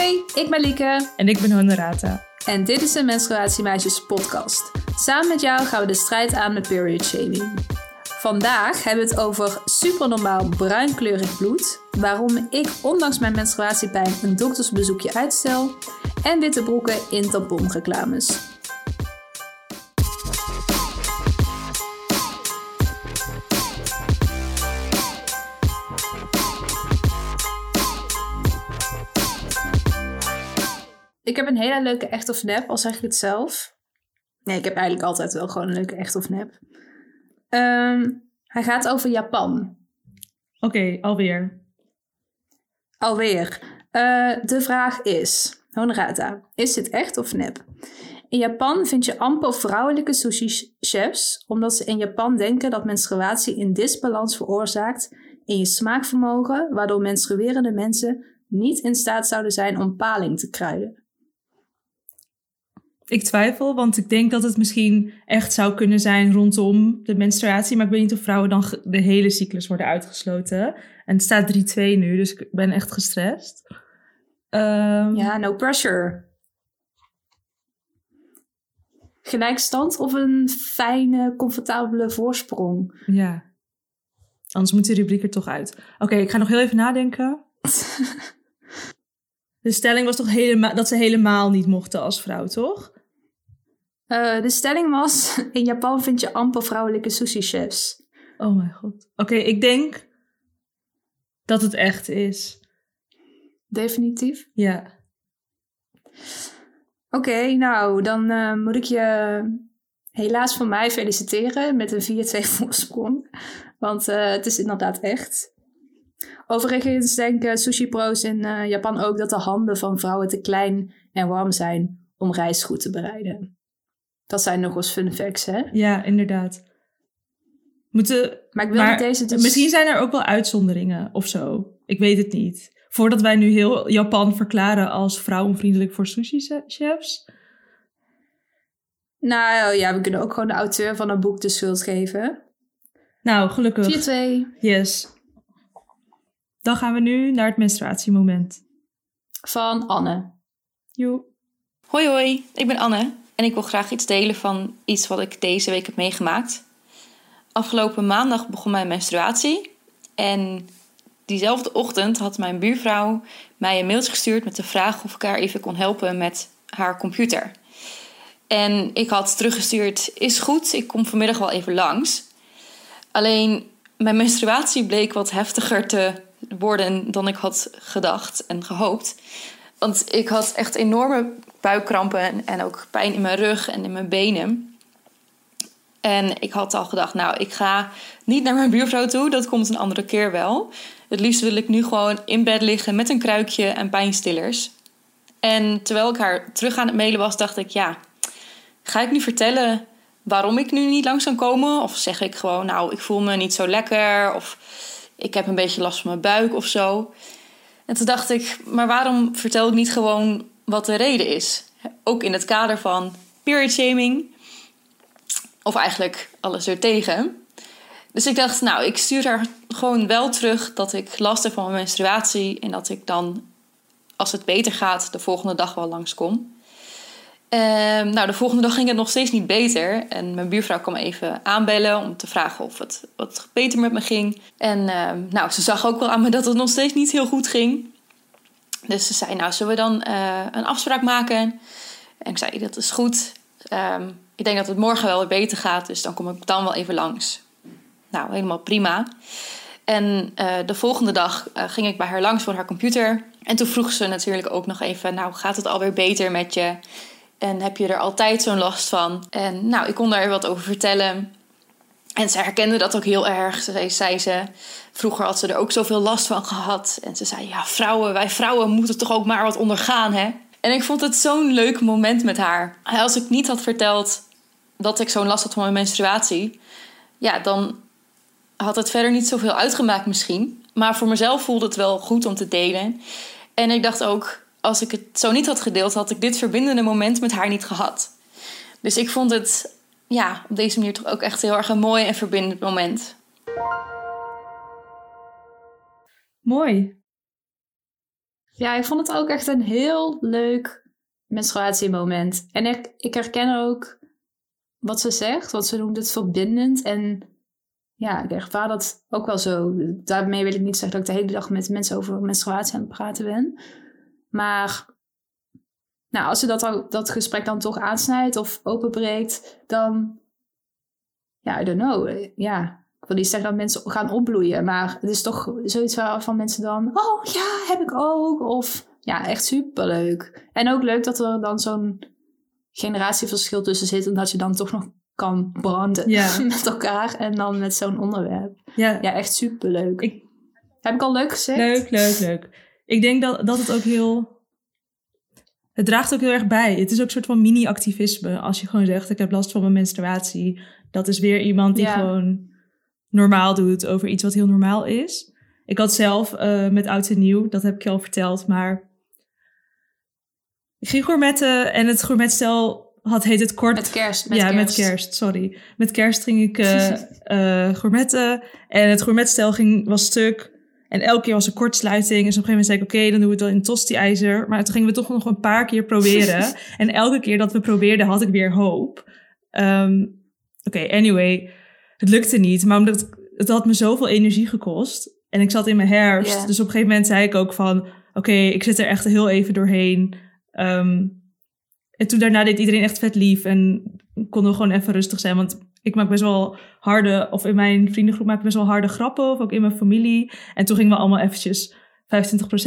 Hoi, ik ben Lieke. En ik ben Honorata. En dit is de Menstruatiemeisjes podcast. Samen met jou gaan we de strijd aan met period shaming. Vandaag hebben we het over supernormaal bruinkleurig bloed, waarom ik ondanks mijn menstruatiepijn een doktersbezoekje uitstel en witte broeken in tamponreclames. Ik heb een hele leuke echt of nep, al zeg ik het zelf. Nee, ik heb eigenlijk altijd wel gewoon een leuke echt of nep. Ehm, hij gaat over Japan. Oké, alweer. Alweer. Uh, de vraag is, Honorata, is dit echt of nep? In Japan vind je amper vrouwelijke sushi-chefs, omdat ze in Japan denken dat menstruatie een disbalans veroorzaakt in je smaakvermogen, waardoor menstruerende mensen niet in staat zouden zijn om paling te kruiden. Ik twijfel, want ik denk dat het misschien echt zou kunnen zijn rondom de menstruatie. Maar ik weet niet of vrouwen dan de hele cyclus worden uitgesloten. En het staat 3-2 nu, dus ik ben echt gestrest. Um, ja, no pressure. Gelijkstand of een fijne, comfortabele voorsprong? Ja. Anders moet de rubriek er toch uit. Oké, ik ga nog heel even nadenken. de stelling was toch helemaal, dat ze helemaal niet mochten als vrouw, toch? Uh, de stelling was: in Japan vind je amper vrouwelijke sushi-chefs. Oh mijn god. Oké, ik denk dat het echt is. Definitief? Ja. Oké, nou, dan uh, moet ik je helaas van mij feliciteren met een 4-2 voorsprong. Want uh, het is inderdaad echt. Overigens denken sushi-pro's in Japan ook dat de handen van vrouwen te klein en warm zijn om rijst goed te bereiden. Dat zijn nog eens fun facts, hè? Ja, inderdaad. Moeten, maar ik wil maar, deze dus... Misschien zijn er ook wel uitzonderingen of zo. Ik weet het niet. Voordat wij nu heel Japan verklaren als vrouwenvriendelijk voor sushi-chefs. Nou ja, we kunnen ook gewoon de auteur van een boek de schuld geven. Nou, gelukkig. 4-2. Yes. Dan gaan we nu naar het menstruatiemoment. Van Anne. Joe. Hoi hoi, ik ben Anne en ik wil graag iets delen van iets wat ik deze week heb meegemaakt. Afgelopen maandag begon mijn menstruatie. En diezelfde ochtend had mijn buurvrouw mij een mailtje gestuurd met de vraag of ik haar even kon helpen met haar computer. En ik had teruggestuurd: Is goed, ik kom vanmiddag wel even langs. Alleen mijn menstruatie bleek wat heftiger te worden dan ik had gedacht en gehoopt. Want ik had echt enorme buikkrampen en ook pijn in mijn rug en in mijn benen. En ik had al gedacht, nou, ik ga niet naar mijn buurvrouw toe. Dat komt een andere keer wel. Het liefst wil ik nu gewoon in bed liggen met een kruikje en pijnstillers. En terwijl ik haar terug aan het mailen was, dacht ik, ja, ga ik nu vertellen waarom ik nu niet langs kan komen? Of zeg ik gewoon, nou, ik voel me niet zo lekker. Of ik heb een beetje last van mijn buik of zo. En toen dacht ik, maar waarom vertel ik niet gewoon wat de reden is? Ook in het kader van period shaming. Of eigenlijk alles ertegen. Dus ik dacht, nou, ik stuur haar gewoon wel terug dat ik last heb van mijn menstruatie. En dat ik dan, als het beter gaat, de volgende dag wel langskom. Um, nou, de volgende dag ging het nog steeds niet beter. En mijn buurvrouw kwam even aanbellen om te vragen of het wat beter met me ging. En uh, nou, ze zag ook wel aan me dat het nog steeds niet heel goed ging. Dus ze zei, nou, zullen we dan uh, een afspraak maken? En ik zei, dat is goed. Um, ik denk dat het morgen wel weer beter gaat, dus dan kom ik dan wel even langs. Nou, helemaal prima. En uh, de volgende dag uh, ging ik bij haar langs voor haar computer. En toen vroeg ze natuurlijk ook nog even: Nou, gaat het alweer beter met je? En heb je er altijd zo'n last van? En nou, ik kon daar wat over vertellen. En ze herkende dat ook heel erg. Ze zei ze, vroeger had ze er ook zoveel last van gehad. En ze zei, ja, vrouwen, wij vrouwen moeten toch ook maar wat ondergaan, hè? En ik vond het zo'n leuk moment met haar. Als ik niet had verteld dat ik zo'n last had van mijn menstruatie... ja, dan had het verder niet zoveel uitgemaakt misschien. Maar voor mezelf voelde het wel goed om te delen. En ik dacht ook, als ik het zo niet had gedeeld, had ik dit verbindende moment met haar niet gehad. Dus ik vond het ja, op deze manier toch ook echt heel erg een mooi en verbindend moment. Mooi. Ja, ik vond het ook echt een heel leuk menstruatiemoment. En ik, ik herken ook wat ze zegt, want ze noemt het verbindend. En ja, ik ervaar dat ook wel zo. Daarmee wil ik niet zeggen dat ik de hele dag met mensen over menstruatie aan het praten ben. Maar nou, als ze dat, al, dat gesprek dan toch aansnijdt of openbreekt, dan... Ja, I don't know. Ja, ik wil niet zeggen dat mensen gaan opbloeien, maar het is toch zoiets waarvan mensen dan... Oh ja, heb ik ook. Of ja, echt superleuk. En ook leuk dat er dan zo'n generatieverschil tussen zit en dat je dan toch nog kan branden Ja. met elkaar en dan met zo'n onderwerp. Ja, Ja, echt superleuk. Ik- Heb ik al leuk gezegd? leuk, leuk, leuk. Ik denk dat, dat het ook heel... Het draagt ook heel erg bij. Het is ook een soort van mini-activisme. Als je gewoon zegt, ik heb last van mijn menstruatie. Dat is weer iemand die Ja. gewoon normaal doet over iets wat heel normaal is. Ik had zelf eh, met Oud en Nieuw, dat heb ik je al verteld, maar... Ik ging gourmetten en het gourmetstel had, heet het kort... Met kerst. Met ja, kerst. met kerst, sorry. Met kerst ging ik eh, gourmetten en het gourmetstel ging, was stuk. En elke keer was er kortsluiting. Dus op een gegeven moment zei ik, oké, dan doen we het wel in tosti-ijzer. Maar toen gingen we toch nog een paar keer proberen. en elke keer dat we probeerden, had ik weer hoop. Ehm, oké, anyway. Het lukte niet, maar omdat het, het had me zoveel energie gekost. En ik zat in mijn herfst. Dus op een gegeven moment zei ik ook van... Oké, ik zit er echt heel even doorheen. Ehm, en toen daarna deed iedereen echt vet lief. En konden we gewoon even rustig zijn. Want ik maak best wel harde... Of in mijn vriendengroep maak ik best wel harde grappen. Of ook in mijn familie. En toen gingen we allemaal eventjes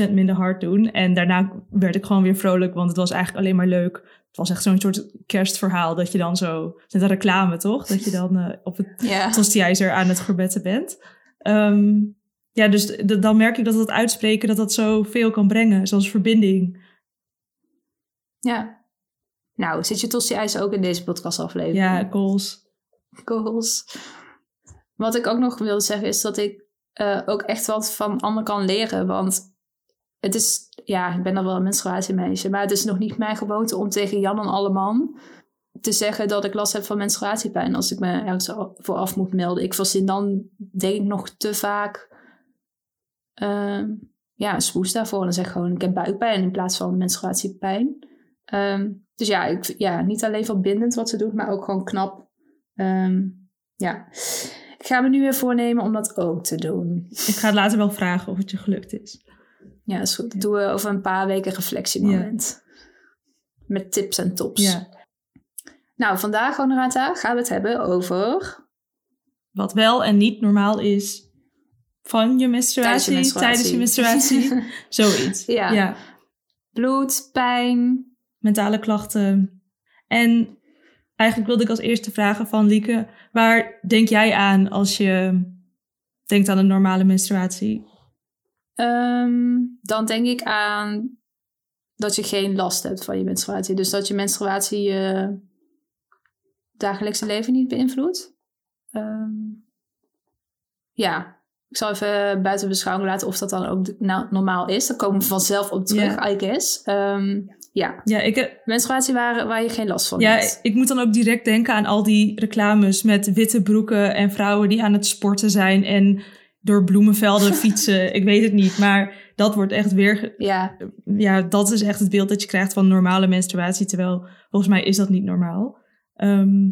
25% minder hard doen. En daarna werd ik gewoon weer vrolijk. Want het was eigenlijk alleen maar leuk. Het was echt zo'n soort kerstverhaal. Dat je dan zo... Net een reclame, toch? Dat je dan eh, op het Ja. tostiijzer aan het gourmetten bent. Ehm, ja, dus dan merk ik dat het uitspreken... dat dat zoveel kan brengen. Zoals verbinding. ja. Nou, zit je tosti ijs ook in deze podcastaflevering? Ja, goals. Goals. Wat ik ook nog wilde zeggen is dat ik eh, ook echt wat van Anne kan leren. Want het is, ja, ik ben dan wel een menstruatiemeisje, maar het is nog niet mijn gewoonte om tegen Jan en Alleman te zeggen dat ik last heb van menstruatiepijn als ik me ergens al- voor af moet melden. Ik verzin dan denk ik nog te vaak ehm, ja, smoes daarvoor. En dan zeg gewoon ik heb buikpijn in plaats van menstruatiepijn. Ehm, dus ja, ik, ja, niet alleen verbindend wat ze doet, maar ook gewoon knap Ehm, ja, ik ga me nu weer voornemen om dat ook te doen. Ik ga het later wel vragen of het je gelukt is. Ja, dat is goed. Dat doen we over een paar weken reflectiemoment. Met tips en tops. Ja. Nou, vandaag, Honorata, gaan we het hebben over... Wat wel en niet normaal is van je menstruatie, Tijdens je tijdens je menstruatie. Zoiets. Ja. ja. Bloed, pijn. Mentale klachten. En eigenlijk wilde ik als eerste vragen van Lieke, waar denk jij aan als je denkt aan een normale menstruatie? Ehm, dan denk ik aan dat je geen last hebt van je menstruatie. Dus dat je menstruatie je dagelijkse leven niet beïnvloedt. Ehm, ja, ik zal even buiten beschouwing laten of dat dan ook nou, normaal is. Daar komen we vanzelf op terug. I guess. Ehm, ja, Ja, ik, heb- menstruatie waar, waar je geen last van ja, hebt. ik moet dan ook direct denken aan al die reclames met witte broeken en vrouwen die aan het sporten zijn en door bloemenvelden fietsen. Ik weet het niet, maar dat wordt echt weer Ja, ja, dat is echt het beeld dat je krijgt van normale menstruatie. Terwijl volgens mij is dat niet normaal. Ehm,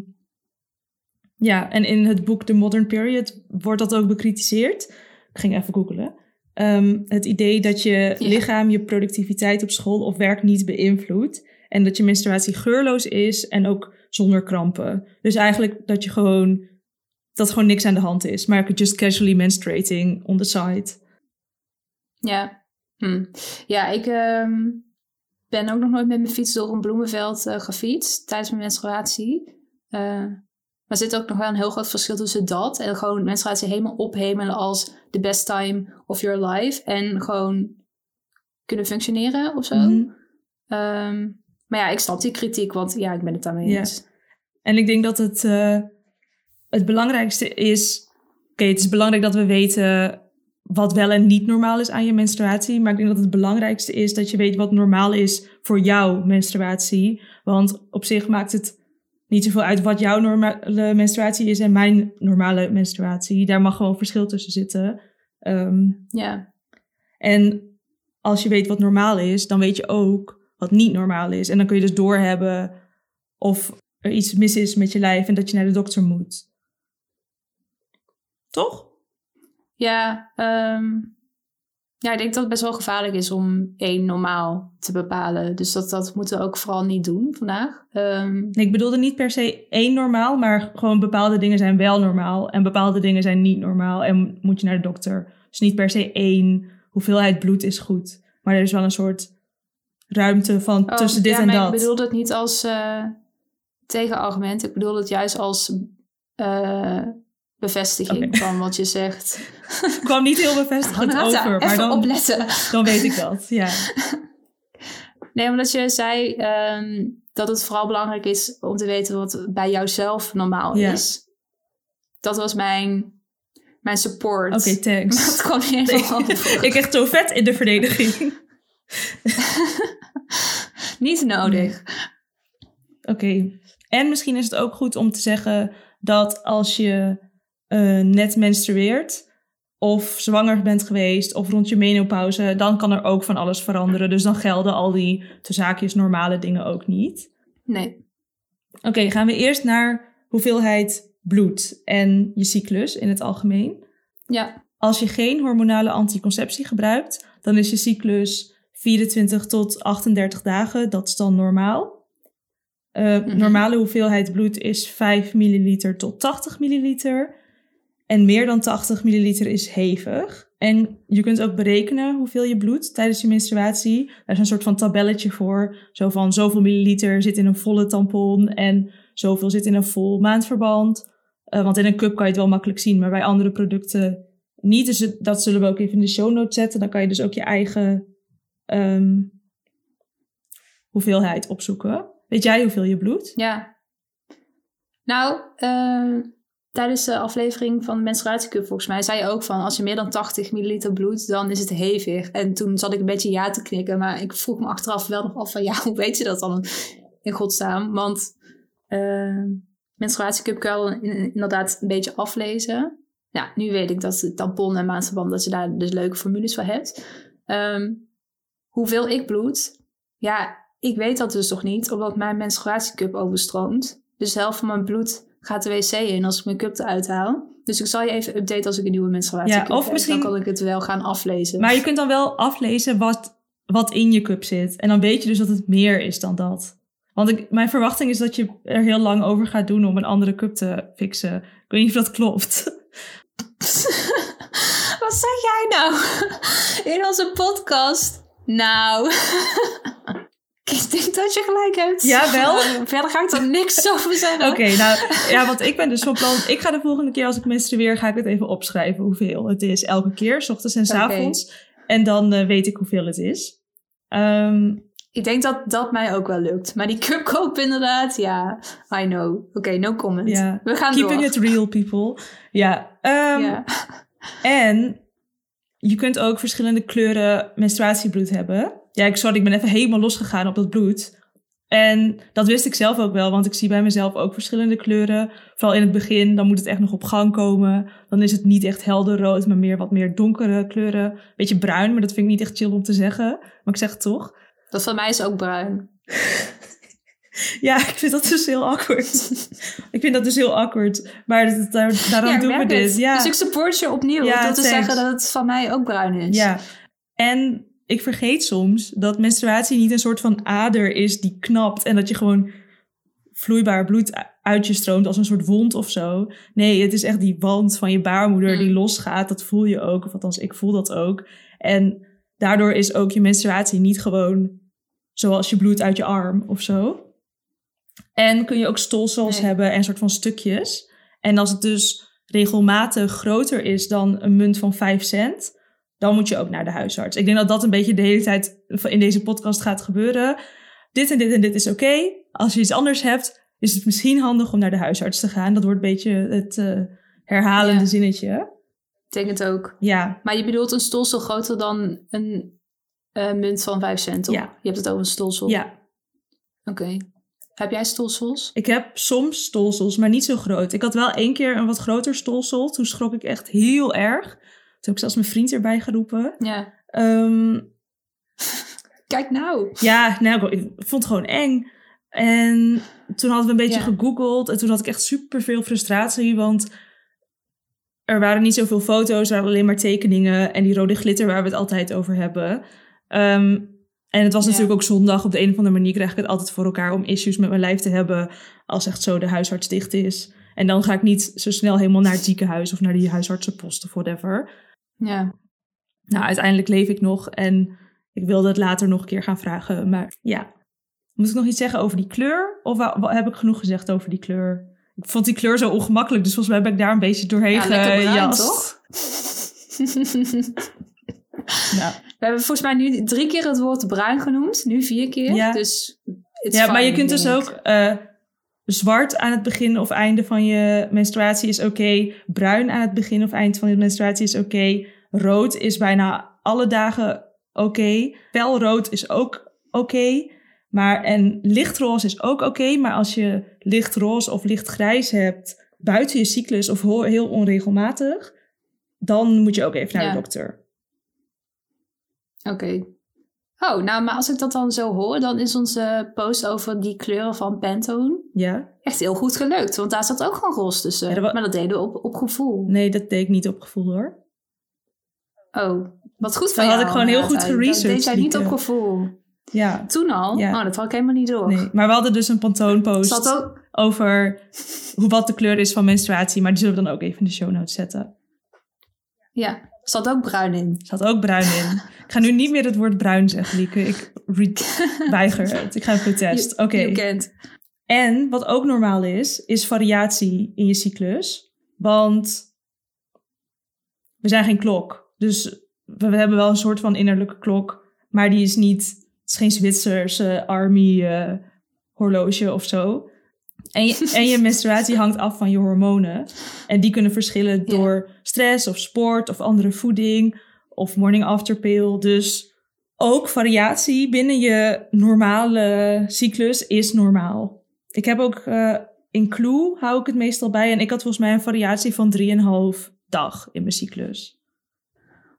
ja, en in het boek The Modern Period wordt dat ook bekritiseerd. Ik ging even googlen. Ehm, het idee dat je lichaam je productiviteit op school of werk niet beïnvloedt. En dat je menstruatie geurloos is en ook zonder krampen. Dus eigenlijk dat je gewoon, dat gewoon niks aan de hand is. Maar just casually menstruating on the side. Ja, hm. ja ik ehm, ben ook nog nooit met mijn fiets door een bloemenveld eh, gefietst tijdens mijn menstruatie. Eh, maar er zit ook nog wel een heel groot verschil tussen dat en gewoon menstruatie helemaal ophemelen als the best time of your life. En gewoon kunnen functioneren of zo. Mhm. Ehm, maar ja, ik snap die kritiek, want ja, ik ben het daarmee Ja. eens. En ik denk dat het, eh, het belangrijkste is... Oké, het is belangrijk dat we weten wat wel en niet normaal is aan je menstruatie. Maar ik denk dat het belangrijkste is dat je weet wat normaal is voor jouw menstruatie. Want op zich maakt het niet zoveel uit wat jouw normale menstruatie is en mijn normale menstruatie. Daar mag gewoon verschil tussen zitten. Ehm, Ja, en als je weet wat normaal is, dan weet je ook wat niet normaal is. En dan kun je dus doorhebben of er iets mis is met je lijf en dat je naar de dokter moet. Toch? Ja, ehm, ja, ik denk dat het best wel gevaarlijk is om één normaal te bepalen. Dus dat, dat moeten we ook vooral niet doen vandaag. Nee, ik bedoelde niet per se één normaal, maar gewoon bepaalde dingen zijn wel normaal en bepaalde dingen zijn niet normaal en moet je naar de dokter. Dus niet per se één hoeveelheid bloed is goed, maar er is wel een soort ruimte van oh, tussen dit ja, en maar dat. Ik bedoelde het niet als eh, tegenargument. Ik bedoelde het juist als eh, bevestiging van wat je zegt. Het kwam niet heel bevestigend Renata, over, maar dan, opletten. dan weet ik dat. Ja. Nee, omdat je zei ehm, dat het vooral belangrijk is om te weten wat bij jouzelf normaal Ja. is. Dat was mijn, mijn support. Oké, thanks. Dat kwam niet helemaal over. ik echt zo vet in de verdediging. Niet nodig. Oké. En misschien is het ook goed om te zeggen dat als je eh, net menstrueert of zwanger bent geweest of rond je menopauze, dan kan er ook van alles veranderen. Dus dan gelden al die te zaakjes normale dingen ook niet. Nee. Oké, gaan we eerst naar hoeveelheid bloed en je cyclus in het algemeen. Ja. Als je geen hormonale anticonceptie gebruikt, dan is je cyclus 24 tot 38 dagen. Dat is dan normaal. Eh, Mhm. Normale hoeveelheid bloed is 5 milliliter tot 80 milliliter. En meer dan 80 milliliter is hevig. En je kunt ook berekenen hoeveel je bloed tijdens je menstruatie. Er is een soort van tabelletje voor. Zo van zoveel milliliter zit in een volle tampon en zoveel zit in een vol maandverband. Eh, want in een cup kan je het wel makkelijk zien, maar bij andere producten niet. Dus dat zullen we ook even in de show notes zetten. Dan kan je dus ook je eigen ehm, hoeveelheid opzoeken. Weet jij hoeveel je bloed? Ja. Nou, eh, tijdens de aflevering van de menstruatiecup volgens mij zei je ook van... als je meer dan 80 milliliter bloed, dan is het hevig. En toen zat ik een beetje ja te knikken. Maar ik vroeg me achteraf wel nog af van... ja, hoe weet je dat dan in godsnaam? Want eh menstruatiecup kan je inderdaad een beetje aflezen. Ja, nu weet ik dat de tampon en maandverband... dat je daar dus leuke formules voor hebt. Ehm, hoeveel ik bloed? Ja, ik weet dat dus toch niet, omdat mijn menstruatiecup overstroomt. Dus helft van mijn bloed gaat de wc in als ik mijn cup eruit haal. Dus ik zal je even updaten als ik een nieuwe menstruatiecup Ja, of heb. misschien- Dan kan ik het wel gaan aflezen. Maar je kunt dan wel aflezen wat, wat in je cup zit. En dan weet je dus dat het meer is dan dat. Want ik, mijn verwachting is dat je er heel lang over gaat doen om een andere cup te fixen. Ik weet niet of dat klopt. Wat zeg jij nou in onze podcast? Nou, ik denk dat je gelijk hebt. Jawel. Maar Verder ga ik er niks over zeggen. Oké, nou ja, want ik ben dus van plan. Ik ga de volgende keer als ik menstrueer, ga ik het even opschrijven hoeveel het is. Elke keer, s ochtends en s avonds. En dan eh, weet ik hoeveel het is. Ehm, Ik denk dat dat mij ook wel lukt. Maar die cupkoop inderdaad, ja, I know. Oké, no comment. Ja. We gaan keeping door. it real, people. Ja. ehm, ja. En je kunt ook verschillende kleuren menstruatiebloed hebben. Ja, ik, sorry, ik ben even helemaal losgegaan op dat bloed. En dat wist ik zelf ook wel, want ik zie bij mezelf ook verschillende kleuren. Vooral in het begin, dan moet het echt nog op gang komen. Dan is het niet echt helder rood, maar meer wat meer donkere kleuren. Beetje bruin, maar dat vind ik niet echt chill om te zeggen. Maar ik zeg het toch. Dat van mij is ook bruin. Ja, ik vind dat dus heel awkward. ik vind dat dus heel awkward. Maar dat, daar, daarom ja, doen we dit. Ja. Dus ik support je opnieuw. Ja, dat te zeggen dat het van mij ook bruin is. Ja, en ik vergeet soms dat menstruatie niet een soort van ader is die knapt en dat je gewoon vloeibaar bloed uit je stroomt als een soort wond of zo. Nee, het is echt die wand van je baarmoeder die Mm. losgaat. Dat voel je ook, of althans ik voel dat ook. En daardoor is ook je menstruatie niet gewoon zoals je bloed uit je arm of zo. En kun je ook stolsels Nee. hebben en soort van stukjes. En als het dus regelmatig groter is dan een munt van 5 cent, dan moet je ook naar de huisarts. Ik denk dat dat een beetje de hele tijd in deze podcast gaat gebeuren. Dit en dit en dit is oké. Als je iets anders hebt, is het misschien handig om naar de huisarts te gaan. Dat wordt een beetje het eh, herhalende Ja. zinnetje. Ik denk het ook. Ja, Maar je bedoelt een stolsel groter dan een eh, munt van 5 cent, toch? Ja. Je hebt het over een stolsel. ja. Oké. Heb jij stolsels? Ik heb soms stolsels, maar niet zo groot. Ik had wel één keer een wat groter stolsel. Toen schrok ik echt heel erg. Toen heb ik zelfs mijn vriend erbij geroepen. Ja. Ehm, Kijk nou. Ja, nou, ik vond het gewoon eng. En toen hadden we een beetje Ja. gegoogeld. En toen had ik echt super veel frustratie. Want er waren niet zoveel foto's, er waren alleen maar tekeningen. En die rode glitter waar we het altijd over hebben. Ehm, en het was Ja. natuurlijk ook zondag. Op de een of andere manier krijg ik het altijd voor elkaar om issues met mijn lijf te hebben. Als echt zo de huisarts dicht is. En dan ga ik niet zo snel helemaal naar het ziekenhuis of naar die huisartsenpost of whatever. Ja. Nou, uiteindelijk leef ik nog en ik wilde het later nog een keer gaan vragen. Maar ja, moet ik nog iets zeggen over die kleur? Of heb ik genoeg gezegd over die kleur? Ik vond die kleur zo ongemakkelijk, dus volgens mij ben ik daar een beetje doorheen Ja, bruin, toch? Nou, We hebben volgens mij nu drie keer het woord bruin genoemd. Nu vier keer. Ja. Dus ja, maar je kunt dus ook ik. Zwart aan het begin of einde van je menstruatie is oké. Bruin aan het begin of eind van je menstruatie is oké. Rood is bijna alle dagen oké. Felrood is ook oké. Maar en lichtroze is ook oké. maar als je lichtroze of lichtgrijs hebt buiten je cyclus of heel onregelmatig, dan moet je ook even naar Ja. de dokter. Oké. Oh, nou, maar als ik dat dan zo hoor, dan is onze post over die kleuren van Pantone Ja? echt heel goed gelukt. Want daar zat ook gewoon roze tussen. Ja, dat wa- Maar dat deden we op, op gevoel. Nee, dat deed ik niet op gevoel hoor. Oh, wat goed van Dan had jou, ik gewoon heel goed Heidi. Dat geresearched, deed jij niet op gevoel. Ja, Toen al? Ja. Oh, dat had ik helemaal niet door. nee. Maar we hadden dus een pantoonpost. Zat ook... over hoe, wat de kleur is van menstruatie. Maar die zullen we dan ook even in de show notes zetten. Ja, zat ook bruin in. Er zat ook bruin in. Ik ga nu niet meer het woord bruin zeggen, Lieke. Ik weiger het. Ik ga een protest. Oké. Je kent. En wat ook normaal is, is variatie in je cyclus. Want we zijn geen klok. Dus we, we hebben wel een soort van innerlijke klok. Maar die is niet... Het is geen Zwitserse army eh, horloge of zo. En je, en je menstruatie hangt af van je hormonen. En die kunnen verschillen door stress of sport of andere voeding of morning after pill. Dus ook variatie binnen je normale cyclus is normaal. Ik heb ook eh, in Clue hou ik het meestal bij. En ik had volgens mij een variatie van 3,5 dag in mijn cyclus.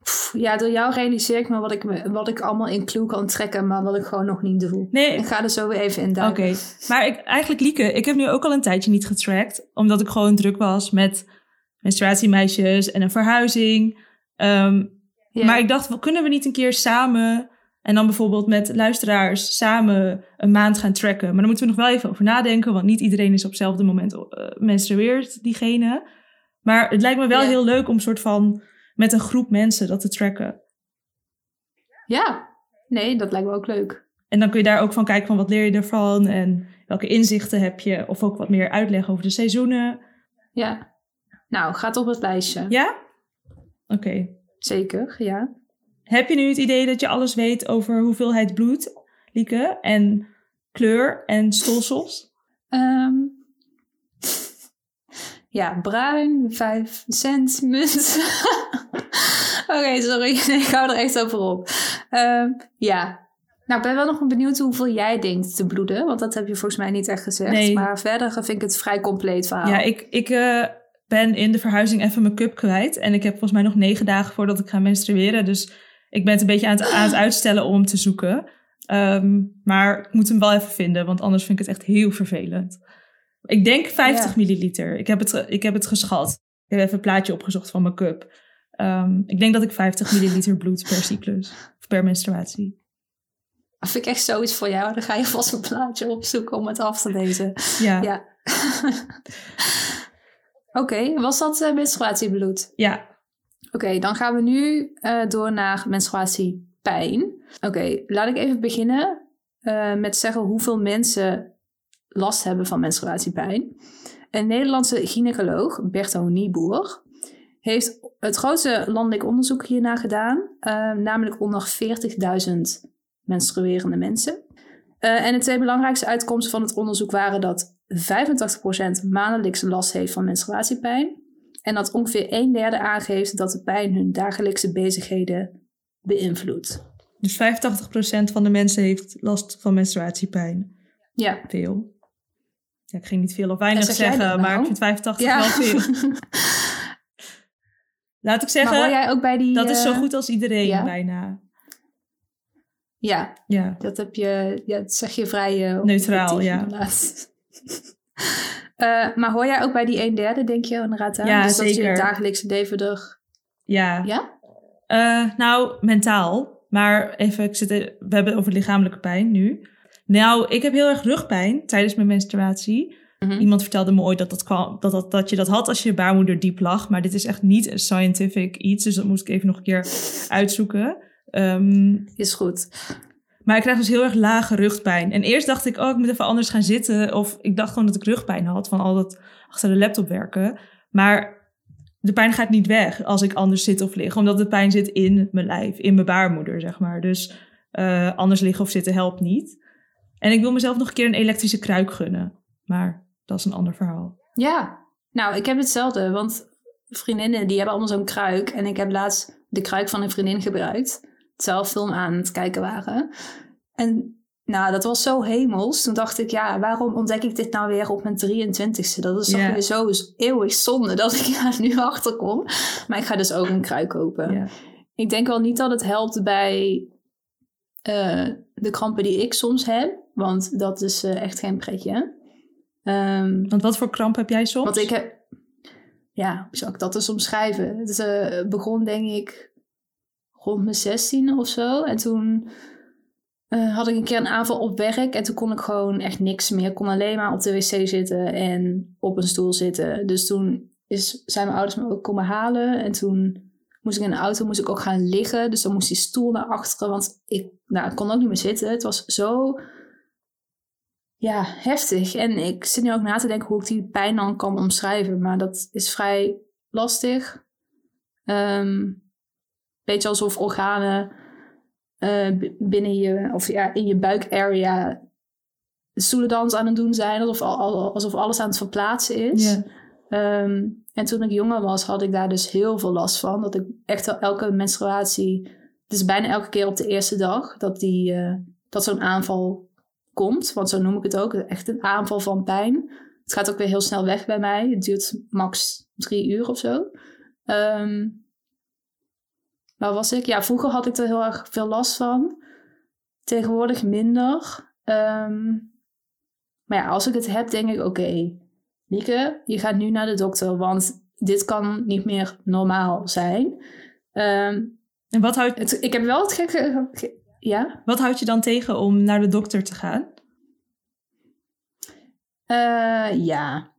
Pff, Ja, door jou realiseer ik me wat ik, wat ik allemaal in clue kan trekken, maar wat ik gewoon nog niet doe. Nee, Ik ga er zo weer even in Oké, duiken. maar ik, eigenlijk Lieke, ik heb nu ook al een tijdje niet getracked. Omdat ik gewoon druk was met menstruatiemeisjes en een verhuizing. Ehm. Maar ik dacht, kunnen we niet een keer samen... en dan bijvoorbeeld met luisteraars samen een maand gaan tracken? Maar dan moeten we nog wel even over nadenken... want niet iedereen is op hetzelfde moment eh, menstrueert, diegene. Maar het lijkt me wel heel leuk om soort van... met een groep mensen dat te tracken. Ja, nee, dat lijkt me ook leuk. En dan kun je daar ook van kijken van wat leer je ervan... en welke inzichten heb je... of ook wat meer uitleg over de seizoenen. Ja. Nou, gaat op het lijstje. Ja? Oké. Zeker, ja. Heb je nu het idee dat je alles weet over hoeveelheid bloed, Lieke, en kleur en stolsels? Ehm, ja, bruin, 5 cent munt. Oké, sorry. Nee, ik hou er echt over op. Ehm, ja. Nou, ik ben wel nog benieuwd hoeveel jij denkt te bloeden. Want dat heb je volgens mij niet echt gezegd. Nee. Maar verder vind ik het vrij compleet verhaal. Ja, ik, ik eh, ben in de verhuizing even mijn cup kwijt. En ik heb volgens mij nog negen dagen voordat ik ga menstrueren. Dus ik ben het een beetje aan het, aan het uitstellen om hem te zoeken. Ehm, maar ik moet hem wel even vinden, want anders vind ik het echt heel vervelend. Ik denk 50 Ja. milliliter. Ik heb, het, ik heb het geschat. Ik heb even een plaatje opgezocht van mijn cup. Ehm, ik denk dat ik 50 milliliter bloed per cyclus. Of per menstruatie. Dat vind ik echt zoiets voor jou. Dan ga je vast een plaatje opzoeken om het af te lezen. Ja, ja. Ja. Oké, was dat eh, menstruatiebloed? Oké, dan gaan we nu eh, door naar menstruatiepijn. Oké, laat ik even beginnen eh, met zeggen hoeveel mensen last hebben van menstruatiepijn. Een Nederlandse gynaecoloog, Berto Nieboer, heeft het grootste landelijk onderzoek hiernaar gedaan, eh, namelijk onder 40.000 menstruerende mensen. Eh, en de twee belangrijkste uitkomsten van het onderzoek waren dat 85% maandelijks last heeft van menstruatiepijn. En dat ongeveer een derde aangeeft dat de pijn hun dagelijkse bezigheden beïnvloedt. Dus 85% van de mensen heeft last van menstruatiepijn. Ja. Veel. Ja, ik ging niet veel of weinig zeggen, dat maar nou? ik vind 85 ja. wel veel. Laat ik maar zeggen, hoor jij ook bij die... dat is zo eh, goed als iedereen ja? bijna. Ja, Ja, dat heb je, ja, dat zeg je vrij eh, Neutraal, ja. Eh, maar hoor jij ook bij die een derde, denk je, inderdaad? aan? Ja, dus dat je zeker. het dagelijkse leven er... ja. Ja? Nou, mentaal. Maar even, ik zit, we hebben het over lichamelijke pijn nu. Nou, ik heb heel erg rugpijn tijdens mijn menstruatie. Mhm. Iemand vertelde me ooit dat, dat, kwam, dat, dat, dat je dat had als je baarmoeder diep lag. Maar dit is echt niet een scientific iets. Dus dat moest ik even nog een keer uitzoeken. Ehm, Is goed. maar ik krijg dus heel erg lage rugpijn. En eerst dacht ik, oh, ik moet even anders gaan zitten. Of ik dacht gewoon dat ik rugpijn had van al dat achter de laptop werken. Maar de pijn gaat niet weg als ik anders zit of lig. Omdat de pijn zit in mijn lijf, in mijn baarmoeder, zeg maar. Dus eh, anders liggen of zitten helpt niet. En ik wil mezelf nog een keer een elektrische kruik gunnen. Maar dat is een ander verhaal. Ja, nou, ik heb hetzelfde, want vriendinnen die hebben allemaal zo'n kruik. En ik heb laatst de kruik van een vriendin gebruikt. Terwijl film aan het kijken waren. En nou, dat was zo hemels. Toen dacht ik, ja, waarom ontdek ik dit nou weer op mijn 23ste? Dat is toch weer zo eeuwig zonde dat ik daar nu achter kom. Maar ik ga dus ook een kruik kopen. Ik denk wel niet dat het helpt bij eh, de krampen die ik soms heb. Want dat is eh, echt geen pretje. Ehm, Want wat voor kramp heb jij soms? want ik heb... Ja, hoe zou ik dat dus omschrijven? Het eh, begon denk ik rond mijn zestiende of zo. En toen eh, had ik een keer een aanval op werk. En toen kon ik gewoon echt niks meer. Ik kon alleen maar op de wc zitten en op een stoel zitten. Dus toen is, zijn mijn ouders me ook komen halen. En toen moest ik in de auto moest ik ook gaan liggen. Dus dan moest die stoel naar achteren. Want ik, nou, ik kon ook niet meer zitten. Het was zo ja, heftig. En ik zit nu ook na te denken hoe ik die pijn dan kan omschrijven. Maar dat is vrij lastig. Ehm beetje alsof organen eh, binnen je, of ja, in je buikarea stoelendans aan het doen zijn. Alsof, al- al- alsof alles aan het verplaatsen is. Ehm, en toen ik jonger was, had ik daar dus heel veel last van. Dat ik echt wel elke menstruatie, dus bijna elke keer op de eerste dag, dat, die, eh, dat zo'n aanval komt. Want zo noem ik het ook, echt een aanval van pijn. Het gaat ook weer heel snel weg bij mij. Het duurt max drie uur of zo. Ehm, waar was ik? Ja, vroeger had ik er heel erg veel last van. Tegenwoordig minder. Ehm, maar ja, als ik het heb, denk ik, oké, Lieke, je gaat nu naar de dokter, want dit kan niet meer normaal zijn. Ehm, En wat houdt, het, ik heb wel het gekke... ja? wat houdt je dan tegen om naar de dokter te gaan? Eh, ja.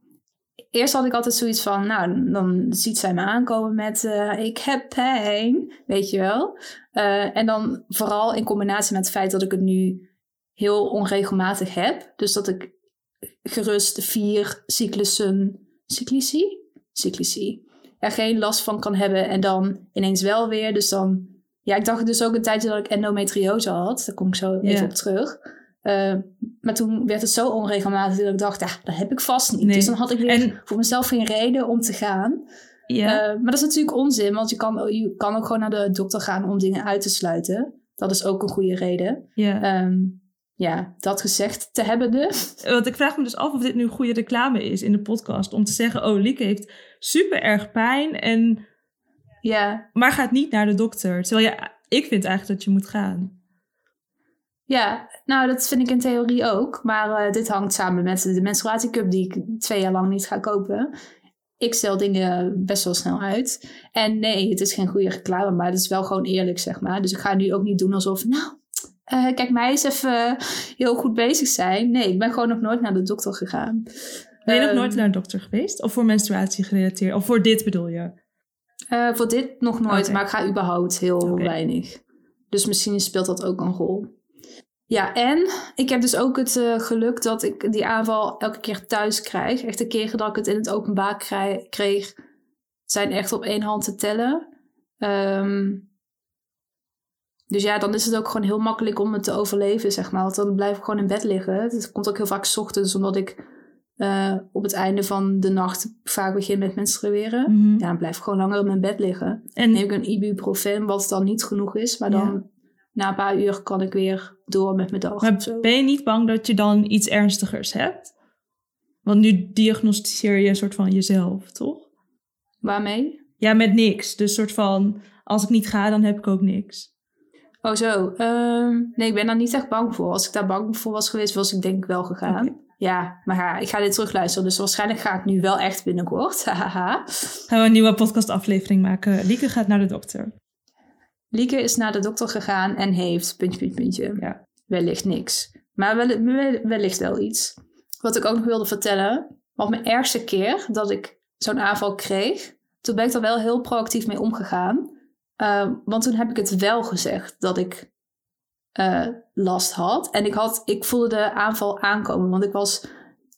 Eerst had ik altijd zoiets van, nou, dan ziet zij me aankomen met, eh, ik heb pijn, weet je wel. Eh, en dan vooral in combinatie met het feit dat ik het nu heel onregelmatig heb. Dus dat ik gerust vier cyclussen, cyclici? Cyclici. Er geen last van kan hebben en dan ineens wel weer. Dus dan, ja, ik dacht dus ook een tijdje dat ik endometriose had. Daar kom ik zo even Ja. op terug. Eh, maar toen werd het zo onregelmatig dat ik dacht, ja, dat heb ik vast niet. Nee. Dus dan had ik weer En- voor mezelf geen reden om te gaan. Ja. Eh, maar dat is natuurlijk onzin, want je kan, je kan ook gewoon naar de dokter gaan om dingen uit te sluiten. Dat is ook een goede reden. ja. Ehm, ja, dat gezegd te hebben de. Want ik vraag me dus af of dit nu goede reclame is in de podcast. Om te zeggen, oh, Lieke heeft super erg pijn, en, Ja, maar gaat niet naar de dokter. Terwijl ja, ik vind eigenlijk dat je moet gaan. ja, nou dat vind ik in theorie ook. Maar eh, dit hangt samen met de menstruatiecup die ik twee jaar lang niet ga kopen. Ik stel dingen best wel snel uit. En nee, het is geen goede reclame, maar het is wel gewoon eerlijk, zeg maar. Dus ik ga nu ook niet doen alsof, nou, eh, kijk mij eens even heel goed bezig zijn. Nee, ik ben gewoon nog nooit naar de dokter gegaan. Ben je nog Ehm, nooit naar de dokter geweest? Of voor menstruatie gerelateerd? Of voor dit bedoel je? Eh, voor dit nog nooit, maar ik ga überhaupt heel weinig. Dus misschien speelt dat ook een rol. Ja, en ik heb dus ook het eh, geluk dat ik die aanval elke keer thuis krijg. Echt de keren dat ik het in het openbaar kreeg, zijn echt op één hand te tellen. Ehm, dus ja, dan is het ook gewoon heel makkelijk om het te overleven, zeg maar. Want dan blijf ik gewoon in bed liggen. Het komt ook heel vaak 's ochtends, omdat ik eh, op het einde van de nacht vaak begin met menstrueren. Mhm. Ja, dan blijf ik gewoon langer in mijn bed liggen. En Neem ik een ibuprofen, wat dan niet genoeg is. Maar dan Ja. na een paar uur kan ik weer door met mijn dag. maar ben je niet bang dat je dan iets ernstigers hebt? Want nu diagnosticeer je een soort van jezelf, toch? Waarmee? Ja, met niks. Dus soort van, als ik niet ga, dan heb ik ook niks. Oh zo. Ehm, nee, ik ben daar niet echt bang voor. Als ik daar bang voor was geweest, was ik denk ik wel gegaan. Ja, maar ja, ik ga dit terugluisteren. Dus waarschijnlijk ga ik nu wel echt binnenkort. Gaan we een nieuwe podcastaflevering maken. Lieke gaat naar de dokter. Lieke is naar de dokter gegaan en heeft... Puntje, puntje, puntje. Ja. Wellicht niks. Maar wel, wel- wellicht wel iets. Wat ik ook nog wilde vertellen. Want mijn eerste keer dat ik zo'n aanval kreeg... Toen ben ik er wel heel proactief mee omgegaan. Ehm, want toen heb ik het wel gezegd dat ik eh, last had. En ik, had, ik voelde de aanval aankomen. Want ik was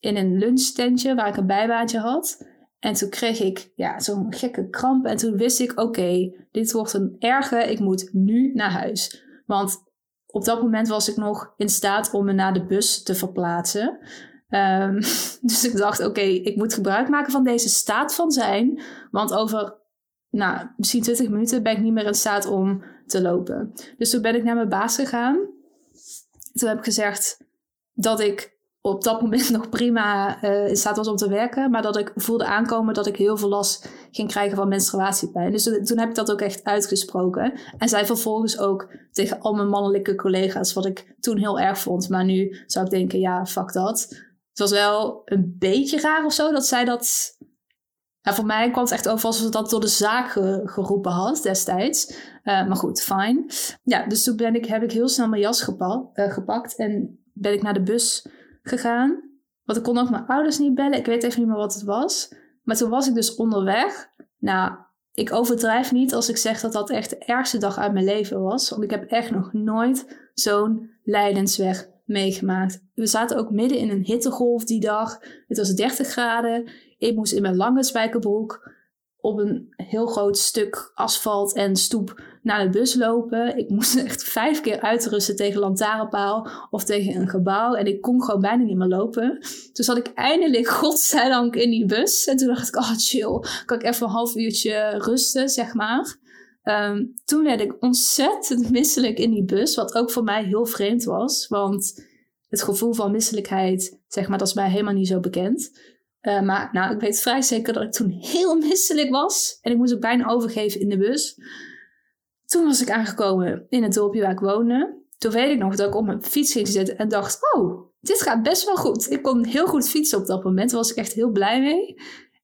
in een lunchtentje waar ik een bijbaantje had. En toen kreeg ik ja, zo'n gekke kramp. En toen wist ik, oké, dit wordt een erge. Ik moet nu naar huis. Want op dat moment was ik nog in staat om me naar de bus te verplaatsen. Ehm, dus ik dacht, oké, ik moet gebruik maken van deze staat van zijn. Want over nou, misschien 20 minuten ben ik niet meer in staat om te lopen. Dus toen ben ik naar mijn baas gegaan. Toen heb ik gezegd dat ik op dat moment nog prima eh, in staat was om te werken. Maar dat ik voelde aankomen dat ik heel veel last ging krijgen van menstruatiepijn. Dus toen- heb ik dat ook echt uitgesproken. En zij vervolgens ook tegen al mijn mannelijke collega's. Wat ik toen heel erg vond. Maar nu zou ik denken, ja, fuck dat. Het was wel een beetje raar of zo dat zij dat voor mij kwam het echt over alsof ze dat door de zaak ge- geroepen had destijds. Eh, maar goed, fijn. Ja, dus toen ben ik, heb ik heel snel mijn jas eh, gepakt en ben ik naar de bus gegaan. Want ik kon ook mijn ouders niet bellen. Ik weet even niet meer wat het was. Maar toen was ik dus onderweg. Nou, ik overdrijf niet als ik zeg dat dat echt de ergste dag uit mijn leven was. Want ik heb echt nog nooit zo'n lijdensweg meegemaakt. We zaten ook midden in een hittegolf die dag. Het was 30 graden. Ik moest in mijn lange spijkerbroek op een heel groot stuk asfalt en stoep naar de bus lopen. Ik moest echt vijf keer uitrusten tegen lantaarnpaal of tegen een gebouw. En ik kon gewoon bijna niet meer lopen. Toen zat ik eindelijk, godzijdank, in die bus. En toen dacht ik, oh chill, kan ik even een half uurtje rusten, zeg maar. Ehm, toen werd ik ontzettend misselijk in die bus, wat ook voor mij heel vreemd was. Want het gevoel van misselijkheid, zeg maar, dat is mij helemaal niet zo bekend. Uh, maar nou, ik weet vrij zeker dat ik toen heel misselijk was. En ik moest ook bijna overgeven in de bus. Toen was ik aangekomen in het dorpje waar ik woonde. Toen weet ik nog dat ik op mijn fiets ging zitten en dacht... Oh, dit gaat best wel goed. Ik kon heel goed fietsen op dat moment. Daar was ik echt heel blij mee.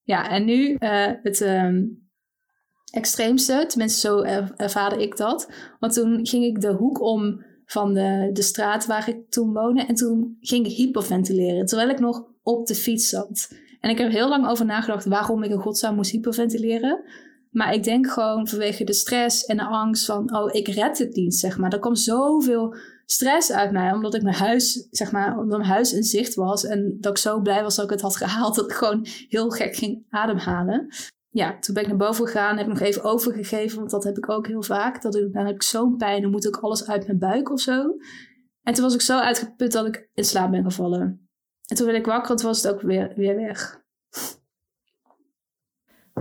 Ja, en nu uh, het uh, extreemste. Tenminste, zo er, ervaarde ik dat. Want toen ging ik de hoek om van de, de straat waar ik toen woonde. En toen ging ik hyperventileren. Terwijl ik nog op de fiets zat. En ik heb heel lang over nagedacht waarom ik in godsnaam moest hyperventileren. Maar ik denk gewoon vanwege de stress en de angst van, oh, ik red het niet, zeg maar. Er kwam zoveel stress uit mij, omdat ik mijn huis, zeg maar, omdat mijn huis in zicht was. En dat ik zo blij was dat ik het had gehaald, dat ik gewoon heel gek ging ademhalen. Ja, toen ben ik naar boven gegaan, heb ik nog even overgegeven, want dat heb ik ook heel vaak. Dat ik, dan heb ik zo'n pijn, dan moet ook alles uit mijn buik of zo. En toen was ik zo uitgeput dat ik in slaap ben gevallen. En toen werd ik wakker en toen was het ook weer, weer weg.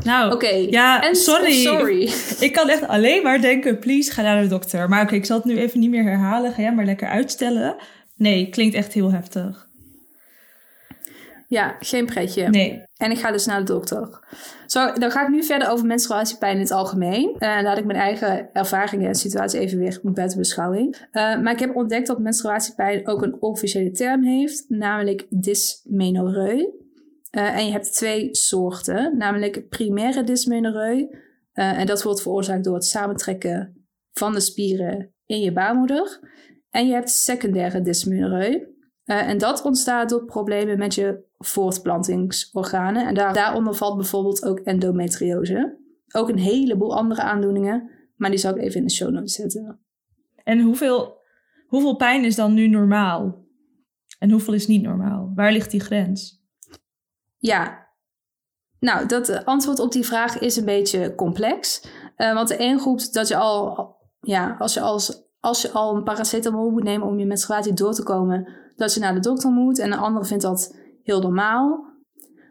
Nou, oké. Okay. Ja, sorry. sorry. Ik kan echt alleen maar denken, please, ga naar de dokter. Maar oké, okay, ik zal het nu even niet meer herhalen. Ga jij maar lekker uitstellen. Nee, klinkt echt heel heftig. Ja, geen pretje. Nee. En ik ga dus naar de dokter. Zo, dan ga ik nu verder over menstruatiepijn in het algemeen. Uh, laat ik mijn eigen ervaringen en situatie even weer buiten beschouwing. Uh, maar ik heb ontdekt dat menstruatiepijn ook een officiële term heeft, namelijk dysmenorrheu. Uh, en je hebt twee soorten, namelijk primaire dysmenorrheu. Uh, en dat wordt veroorzaakt door het samentrekken van de spieren in je baarmoeder. En je hebt secundaire dysmenorrheu. Uh, en dat ontstaat door problemen met je voortplantingsorganen. En daar, daaronder valt bijvoorbeeld ook endometriose. Ook een heleboel andere aandoeningen, maar die zal ik even in de show notes zetten. En hoeveel, hoeveel pijn is dan nu normaal? En hoeveel is niet normaal? Waar ligt die grens? Ja, nou, dat antwoord op die vraag is een beetje complex. Uh, want de een groep dat je al, ja, als je, als, als je al een paracetamol moet nemen om je menstruatie door te komen, dat je naar de dokter moet. En de andere vindt dat heel normaal.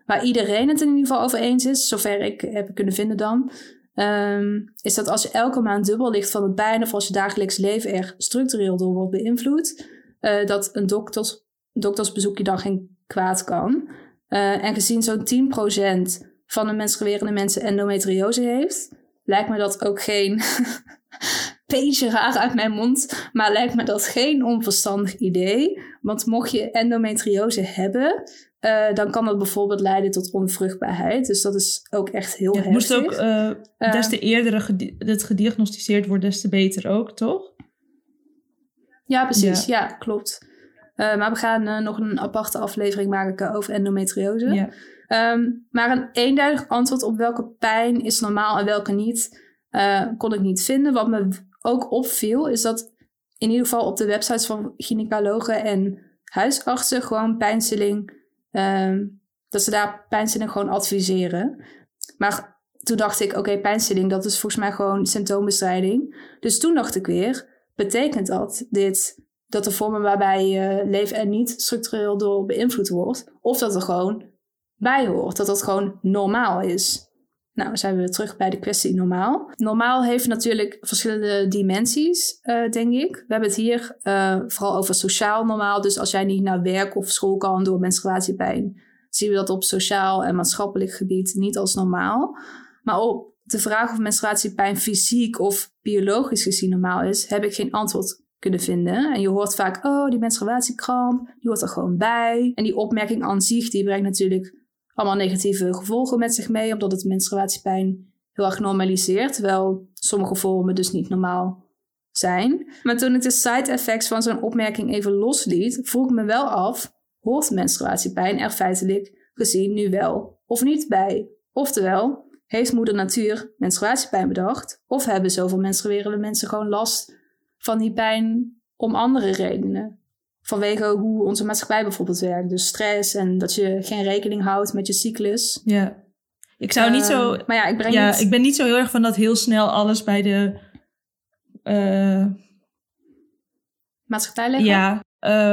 Waar iedereen het in ieder geval over eens is, zover ik heb kunnen vinden dan, um, is dat als je elke maand dubbel ligt van het pijn of als je dagelijks leven er structureel door wordt beïnvloed, uh, dat een dokters, doktersbezoekje dan geen kwaad kan. Uh, en gezien zo'n 10% van de menstruerende mensen endometriose heeft, lijkt me dat ook geen beetje raar uit mijn mond, maar lijkt me dat geen onverstandig idee. Want mocht je endometriose hebben, uh, dan kan dat bijvoorbeeld leiden tot onvruchtbaarheid. Dus dat is ook echt heel ja, het moest ook, uh, des te eerder gedi- het gediagnosticeerd wordt, des te beter ook, toch? Ja, precies. Ja, ja klopt. Uh, maar we gaan nog een aparte aflevering maken over endometriose. Um, maar een eenduidig antwoord op welke pijn is normaal en welke niet, kon ik niet vinden. Wat me ook opviel, is dat in ieder geval op de websites van gynaecologen en huisartsen gewoon pijnstilling Um, dat ze daar pijnstilling gewoon adviseren. Maar toen dacht ik, oké, okay, pijnstilling, dat is volgens mij gewoon symptoombestrijding. Dus toen dacht ik weer, betekent dat dit, dat de vormen waarbij je leven er niet structureel door beïnvloed wordt, of dat er gewoon bij hoort, dat dat gewoon normaal is? Nou, zijn we weer terug bij de kwestie normaal. Normaal heeft natuurlijk verschillende dimensies, uh, denk ik. We hebben het hier uh, vooral over sociaal normaal. Dus als jij niet naar werk of school kan door menstruatiepijn, zien we dat op sociaal en maatschappelijk gebied niet als normaal. Maar op de vraag of menstruatiepijn fysiek of biologisch gezien normaal is, heb ik geen antwoord kunnen vinden. En je hoort vaak, oh, die menstruatiekramp, die hoort er gewoon bij. En die opmerking aan zich, die brengt natuurlijk allemaal negatieve gevolgen met zich mee, omdat het menstruatiepijn heel erg normaliseert, terwijl sommige vormen dus niet normaal zijn. Maar toen ik de side effects van zo'n opmerking even losliet, vroeg ik me wel af, hoort menstruatiepijn er feitelijk gezien nu wel of niet bij? Oftewel, heeft moeder natuur menstruatiepijn bedacht, of hebben zoveel menstruerende mensen gewoon last van die pijn om andere redenen? vanwege hoe onze maatschappij bijvoorbeeld werkt. Dus stress en dat je geen rekening houdt met je cyclus. Ja. Ik zou niet zo... Uh, maar ja, ik breng ja, niet... ik ben niet zo heel erg van dat heel snel alles bij de... Uh, maatschappij leggen? Ja,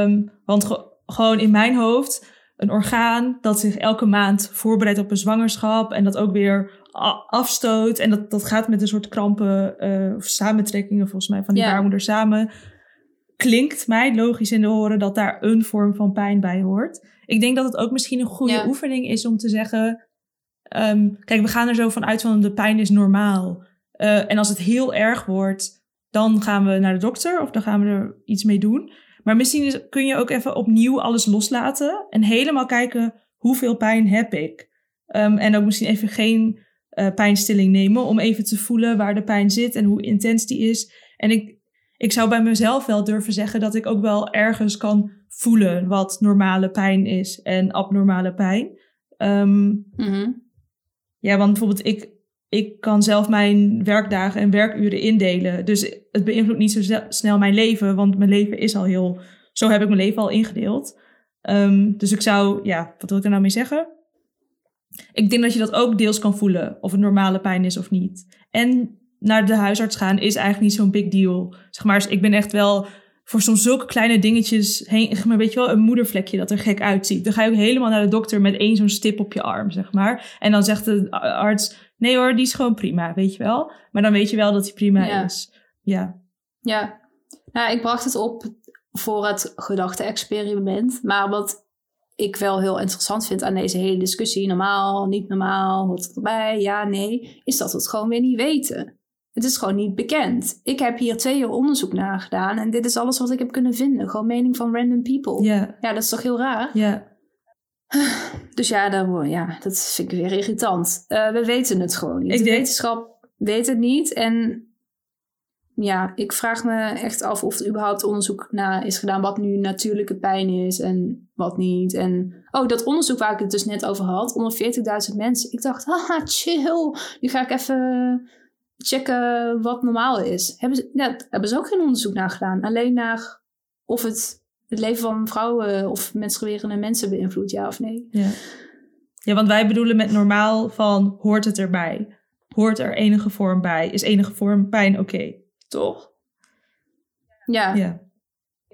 um, want ge gewoon in mijn hoofd... een orgaan dat zich elke maand voorbereidt op een zwangerschap... en dat ook weer afstoot. En dat, dat gaat met een soort krampen uh, of samentrekkingen volgens mij van die Ja. baarmoeder samen klinkt mij logisch in de oren dat daar een vorm van pijn bij hoort. Ik denk dat het ook misschien een goede Ja. oefening is om te zeggen... ehm, kijk, we gaan er zo van uit van de pijn is normaal. Eh, en als het heel erg wordt, dan gaan we naar de dokter of dan gaan we er iets mee doen. Maar misschien is, kun je ook even opnieuw alles loslaten en helemaal kijken hoeveel pijn heb ik. Ehm, en ook misschien even geen eh, pijnstilling nemen om even te voelen waar de pijn zit en hoe intens die is. En ik, ik zou bij mezelf wel durven zeggen dat ik ook wel ergens kan voelen wat normale pijn is en abnormale pijn. Ehm, Mhm. ja, want bijvoorbeeld ik, ik kan zelf mijn werkdagen en werkuren indelen. Dus het beïnvloedt niet zo snel mijn leven, want mijn leven is al heel... Zo heb ik mijn leven al ingedeeld. Ehm, dus ik zou, ja, wat wil ik er nou mee zeggen? Ik denk dat je dat ook deels kan voelen, of het normale pijn is of niet. En naar de huisarts gaan is eigenlijk niet zo'n big deal. Zeg maar, ik ben echt wel voor soms zulke kleine dingetjes heen, maar, weet je wel, een moedervlekje dat er gek uitziet. Dan ga je ook helemaal naar de dokter met één zo'n stip op je arm, zeg maar. En dan zegt de arts, nee hoor, die is gewoon prima, weet je wel. Maar dan weet je wel dat die prima Ja. is. Ja, Ja. Nou, ik bracht het op voor het gedachte-experiment. Maar wat ik wel heel interessant vind aan deze hele discussie, normaal, niet normaal, hoort het erbij, ja, nee, is dat we het gewoon weer niet weten. Het is gewoon niet bekend. Ik heb hier twee jaar onderzoek naar gedaan en dit is alles wat ik heb kunnen vinden. Gewoon mening van random people. ja, Ja, dat is toch heel raar? ja. Dus ja, daar, ja dat vind ik weer irritant. Eh, we weten het gewoon niet. Ik de denk- wetenschap weet het niet. En ja, ik vraag me echt af of er überhaupt onderzoek naar is gedaan wat nu natuurlijke pijn is en wat niet. En oh, dat onderzoek waar ik het dus net over had, onder 40.000 mensen. Ik dacht, haha, chill. Nu ga ik even checken wat normaal is. Hebben ze, ja, hebben ze ook geen onderzoek naar gedaan. Alleen naar of het het leven van vrouwen of menstruerende mensen beïnvloedt, ja of nee. Ja. ja, want wij bedoelen met normaal van hoort het erbij? Hoort er enige vorm bij? Is enige vorm pijn oké? Toch? Ja, Ja.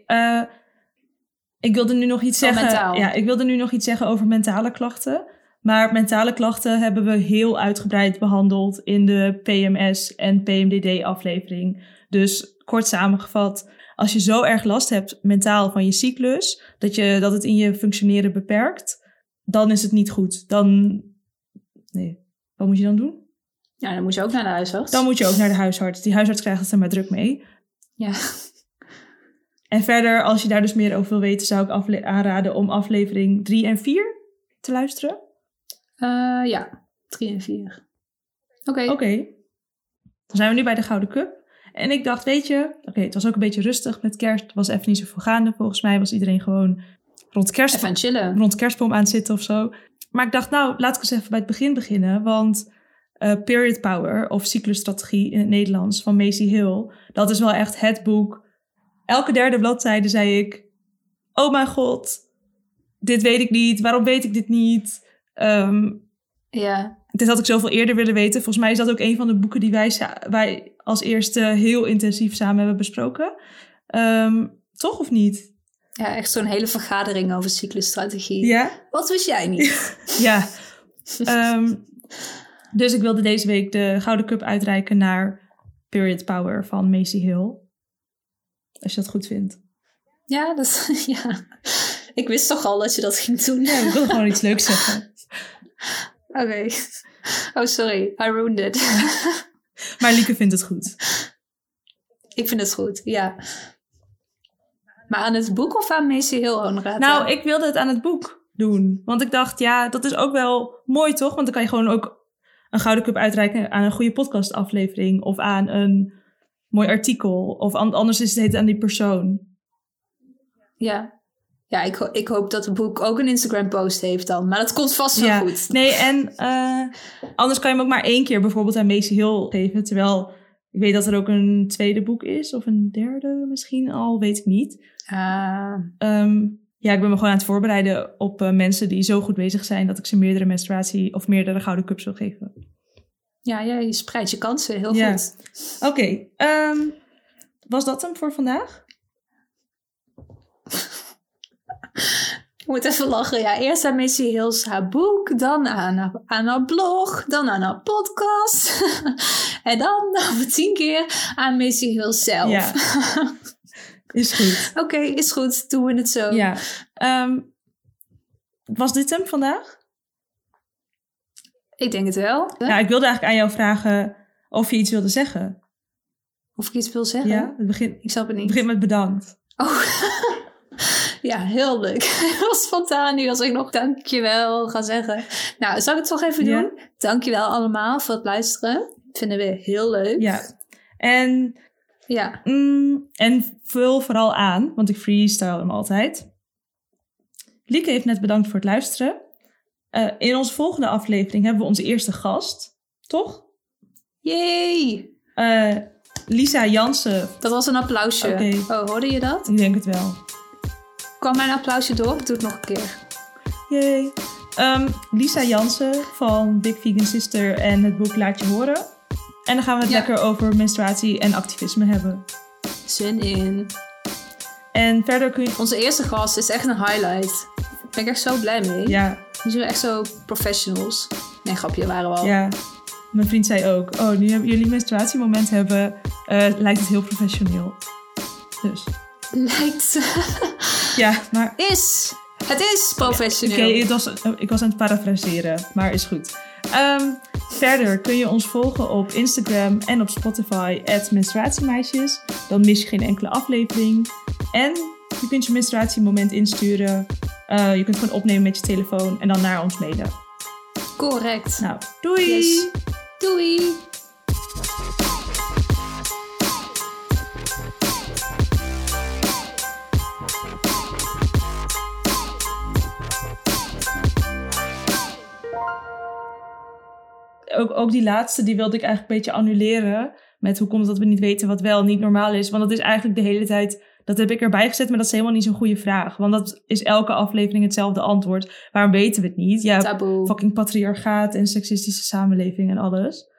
Eh, ik wilde nu nog iets zeggen. mentaal. Ja, ik wilde nu nog iets zeggen over mentale klachten. Maar mentale klachten hebben we heel uitgebreid behandeld in de PMS en PMDD aflevering. Dus kort samengevat, als je zo erg last hebt mentaal van je cyclus, dat, je, dat het in je functioneren beperkt, dan is het niet goed. Dan, nee, wat moet je dan doen? Ja, dan moet je ook naar de huisarts. dan moet je ook naar de huisarts. Die huisarts krijgt het er maar druk mee. Ja. En verder, als je daar dus meer over wil weten, zou ik aanraden om aflevering 3 en 4 te luisteren. Eh, ja, drie en vier. Oké. Oké. Dan zijn we nu bij de Gouden Cup. En ik dacht, weet je, oké, het was ook een beetje rustig met kerst. Het was even niet zoveel gaande. Volgens mij was iedereen gewoon rond kerst, Even chillen. rond kerstboom aan zitten of zo. Maar ik dacht, nou, laat ik eens even bij het begin beginnen. Want eh, Period Power, of cyclusstrategie in het Nederlands, van Macy Hill, dat is wel echt het boek. Elke derde bladzijde zei ik, oh mijn god, dit weet ik niet. Waarom weet ik dit niet? Ehm, Ja. Dit had ik zoveel eerder willen weten. Volgens mij is dat ook een van de boeken die wij, wij als eerste heel intensief samen hebben besproken. Ehm, toch of niet? ja, echt zo'n hele vergadering over cyclusstrategie. Ja? Wat wist jij niet? Ja. Ehm, dus ik wilde deze week de Gouden Cup uitreiken naar Period Power van Macy Hill. Als je dat goed vindt. ja, dat, ja. Ik wist toch al dat je dat ging doen. Ja, ik wil gewoon iets leuks zeggen. Oké. Oh, sorry. I ruined it. Maar Lieke vindt het goed. ik vind het goed, ja. Maar aan het boek of aan Macy Hill Honorata? Nou, ik wilde het aan het boek doen. Want ik dacht, ja, dat is ook wel mooi, toch? Want dan kan je gewoon ook een Gouden Cup uitreiken aan een goede podcastaflevering. Of aan een mooi artikel. Of an- anders is het aan die persoon. Ja. Ja, ik, ho- ik hoop dat het boek ook een Instagram-post heeft dan. Maar dat komt vast wel Ja, goed. nee, en eh, anders kan je hem ook maar één keer bijvoorbeeld aan Macy Hill geven. Terwijl ik weet dat er ook een tweede boek is. Of een derde misschien al, weet ik niet. Ah, Ehm, ja, ik ben me gewoon aan het voorbereiden op eh, mensen die zo goed bezig zijn... dat ik ze meerdere menstruatie of meerdere Gouden Cups wil geven. ja, ja, je spreidt je kansen heel Ja. goed. Oké, ehm, was dat hem voor vandaag? Ik moet even lachen. Ja, eerst aan Macy Hill's haar boek, dan aan haar, aan haar blog, dan aan haar podcast. en dan nog tien keer aan Macy Hill zelf. Ja. Is goed. Oké, is goed. Doen we het zo. Ja. Ehm, was dit hem vandaag? Ik denk het wel. Ja, ik wilde eigenlijk aan jou vragen of je iets wilde zeggen. Of ik iets wil zeggen? Ja, het begint, Ik snap het het niet. begint met bedankt. Oh. Ja, heel leuk. Heel spontaan nu als ik nog dankjewel ga zeggen. Nou, zal ik het toch even Ja. doen? Dankjewel allemaal voor het luisteren. Vinden we heel leuk. Ja. En, Ja. mm, en vul vooral aan, want ik freestyle hem altijd. Lieke heeft net bedankt voor het luisteren. Eh, in onze volgende aflevering hebben we onze eerste gast, toch? Yay! Eh, Lisa Jansen. Dat was een applausje. Oh, hoorde je dat? Ik denk het wel. Kwam mijn applausje door? Doe het nog een keer. Yay. Ehm, Lisa Jansen van Big Vegan Sister en het boek Laat Je Horen. En dan gaan we het Ja. lekker over menstruatie en activisme hebben. Zin in. En verder kun je... Onze eerste gast is echt een highlight. Daar ben ik echt zo blij mee. Ja, Die zijn echt zo professionals. Nee, grapje, waren we al. ja. Mijn vriend zei ook, oh, nu hebben jullie menstruatiemoment hebben, eh, lijkt het heel professioneel. Dus, Lijkt. Ja, maar is. Het is Oké, professioneel. het was, ik was aan het parafraseren, maar is goed. Ehm, verder kun je ons volgen op Instagram en op Spotify, menstruatiemeisjes. Dan mis je geen enkele aflevering. En je kunt je menstruatiemoment insturen. Eh, je kunt het gewoon opnemen met je telefoon en dan naar ons mailen. Correct. Nou, doei! Yes. Doei. Ook, ook die laatste, die wilde ik eigenlijk een beetje annuleren. Met hoe komt het dat we niet weten wat wel niet normaal is. Want dat is eigenlijk de hele tijd... Dat heb ik erbij gezet, maar dat is helemaal niet zo'n goede vraag. Want dat is elke aflevering hetzelfde antwoord. Waarom weten we het niet? Ja, Taboe. fucking patriarchaat en seksistische samenleving en alles.